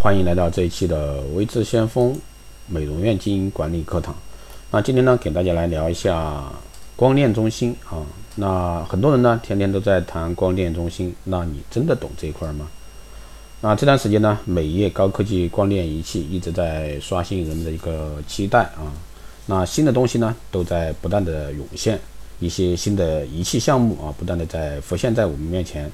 欢迎来到这一期的微智先锋美容院经营管理课堂。那今天呢，给大家来聊一下光电中心啊。那很多人呢，天天都在谈光电中心，那你真的懂这一块吗？那这段时间呢，美业高科技光电仪器一直在刷新人们的一个期待啊。那新的东西呢，都在不断的涌现，一些新的仪器项目啊，不断的在浮现在我们面前。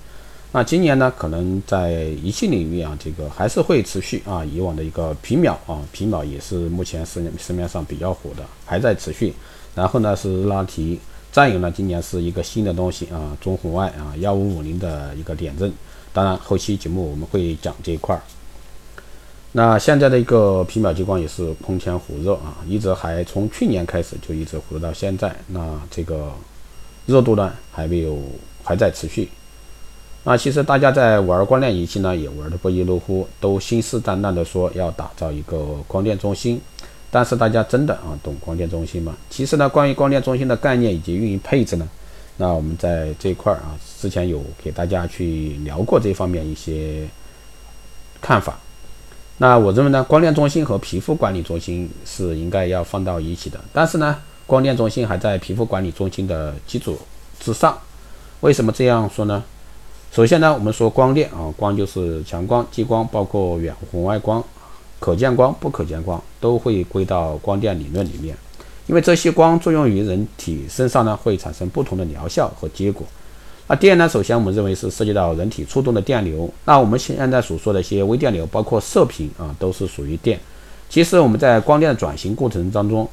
那今年呢，可能在仪器领域啊，这个还是会持续啊，以往的一个皮秒啊，皮秒也是目前市市面上比较火的，还在持续。然后呢是拉提，再有呢，今年是一个新的东西啊，中红外啊，幺五五零的一个点阵。当然，后期节目我们会讲这一块儿。那现在的一个皮秒激光也是空前火热啊，一直还从去年开始就一直火到现在，那这个热度呢还没有还在持续。那其实大家在玩光电仪器呢，也玩的不亦乐乎，都信誓旦旦的说要打造一个光电中心。但是大家真的啊懂光电中心吗？其实呢，关于光电中心的概念以及运营配置呢，那我们在这一块啊，之前有给大家去聊过这方面一些看法。那我认为呢，光电中心和皮肤管理中心是应该要放到一起的。但是呢，光电中心还在皮肤管理中心的基础之上。为什么这样说呢？首先呢，我们说光电啊，光就是强光、激光，包括远红外光、可见光、不可见光，都会归到光电理论里面。因为这些光作用于人体身上呢，会产生不同的疗效和结果。那电呢，首先我们认为是涉及到人体触动的电流。那我们现在所说的一些微电流，包括射频啊，都是属于电。其实我们在光电的转型过程当中，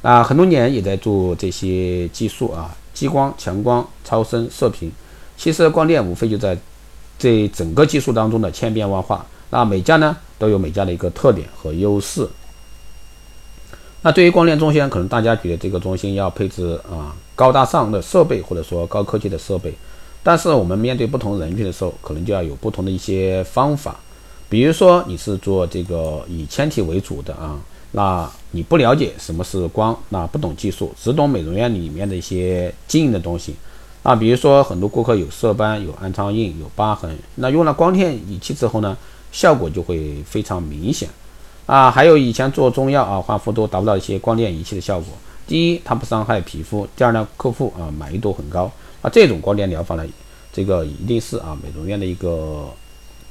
啊，很多年也在做这些技术啊，激光、强光、超声、射频。其实光电无非就在这整个技术当中的千变万化，那每家呢都有每家的一个特点和优势。那对于光电中心，可能大家觉得这个中心要配置啊高大上的设备或者说高科技的设备，但是我们面对不同人群的时候，可能就要有不同的一些方法。比如说你是做这个以纤体为主的啊，那你不了解什么是光，那不懂技术，只懂美容院里面的一些经营的东西。啊，比如说很多顾客有色斑、有暗疮印、有疤痕，那用了光电仪器之后呢，效果就会非常明显。啊，还有以前做中药啊、焕肤都达不到一些光电仪器的效果。第一，它不伤害皮肤；第二呢，客户啊满意度很高。啊，这种光电疗法呢，这个一定是啊美容院的一个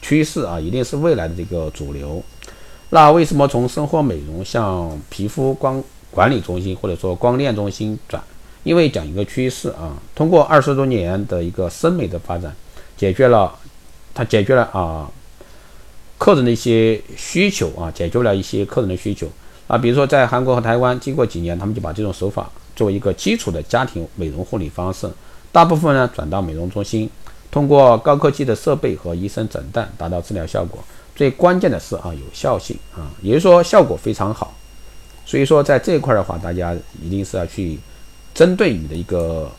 趋势啊，一定是未来的这个主流。那为什么从生活美容向皮肤光管理中心或者说光电中心转？因为讲一个趋势啊，通过二十多年的一个审美的发展，解决了，它解决了啊客人的一些需求啊，解决了一些客人的需求啊。比如说在韩国和台湾，经过几年，他们就把这种手法作为一个基础的家庭美容护理方式，大部分呢转到美容中心，通过高科技的设备和医生诊断，达到治疗效果。最关键的是啊，有效性啊，也就是说效果非常好。所以说在这一块的话，大家一定是要去。针对你的一个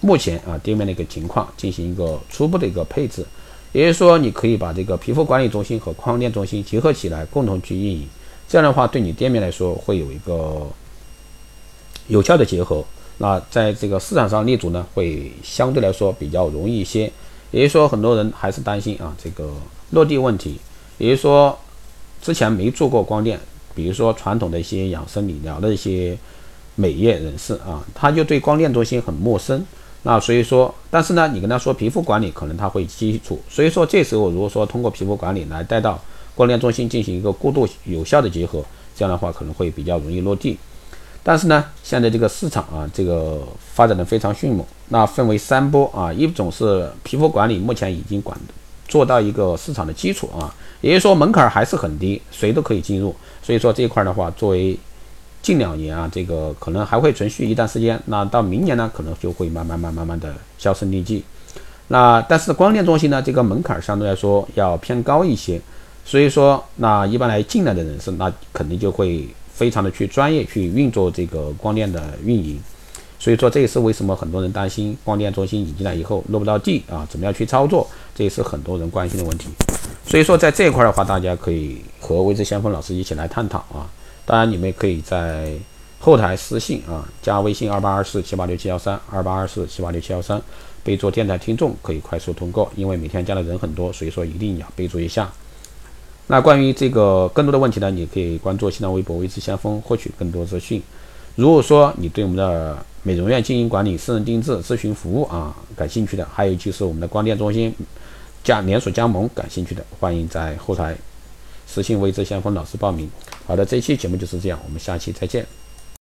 目前啊店面的一个情况进行一个初步的一个配置，也就是说，你可以把这个皮肤管理中心和光电中心结合起来，共同去运营。这样的话，对你店面来说会有一个有效的结合。那在这个市场上立足呢，会相对来说比较容易一些。也就是说，很多人还是担心啊这个落地问题。也就是说，之前没做过光电，比如说传统的一些养生理疗的一些。美业人士啊，他就对光电中心很陌生，那所以说，但是呢，你跟他说皮肤管理，可能他会基础，所以说这时候如果说通过皮肤管理来带到光电中心进行一个过渡有效的结合，这样的话可能会比较容易落地。但是呢，现在这个市场啊，这个发展的非常迅猛，那分为三波啊，一种是皮肤管理目前已经管做到一个市场的基础啊，也就是说门槛还是很低，谁都可以进入，所以说这一块的话，作为近两年啊，这个可能还会存续一段时间。那到明年呢，可能就会慢慢、慢、慢慢的销声匿迹。那但是光电中心呢，这个门槛相对来说要偏高一些。所以说，那一般来进来的人士，那肯定就会非常的去专业去运作这个光电的运营。所以说，这也是为什么很多人担心光电中心引进来以后落不到地啊，怎么样去操作？这也是很多人关心的问题。所以说，在这一块的话，大家可以和微之先锋老师一起来探讨啊。当然，你们也可以在后台私信啊，加微信二八二四七八六七幺三二八二四七八六七幺三，备注电台听众，可以快速通过。因为每天加的人很多，所以说一定要备注一下。那关于这个更多的问题呢，你可以关注新浪微博“微知先锋”获取更多资讯。如果说你对我们的美容院经营管理、私人定制咨询服务啊感兴趣的，还有就是我们的光电中心加连锁加盟感兴趣的，欢迎在后台私信“微知先锋”老师报名。好的，这一期节目就是这样，我们下期再见。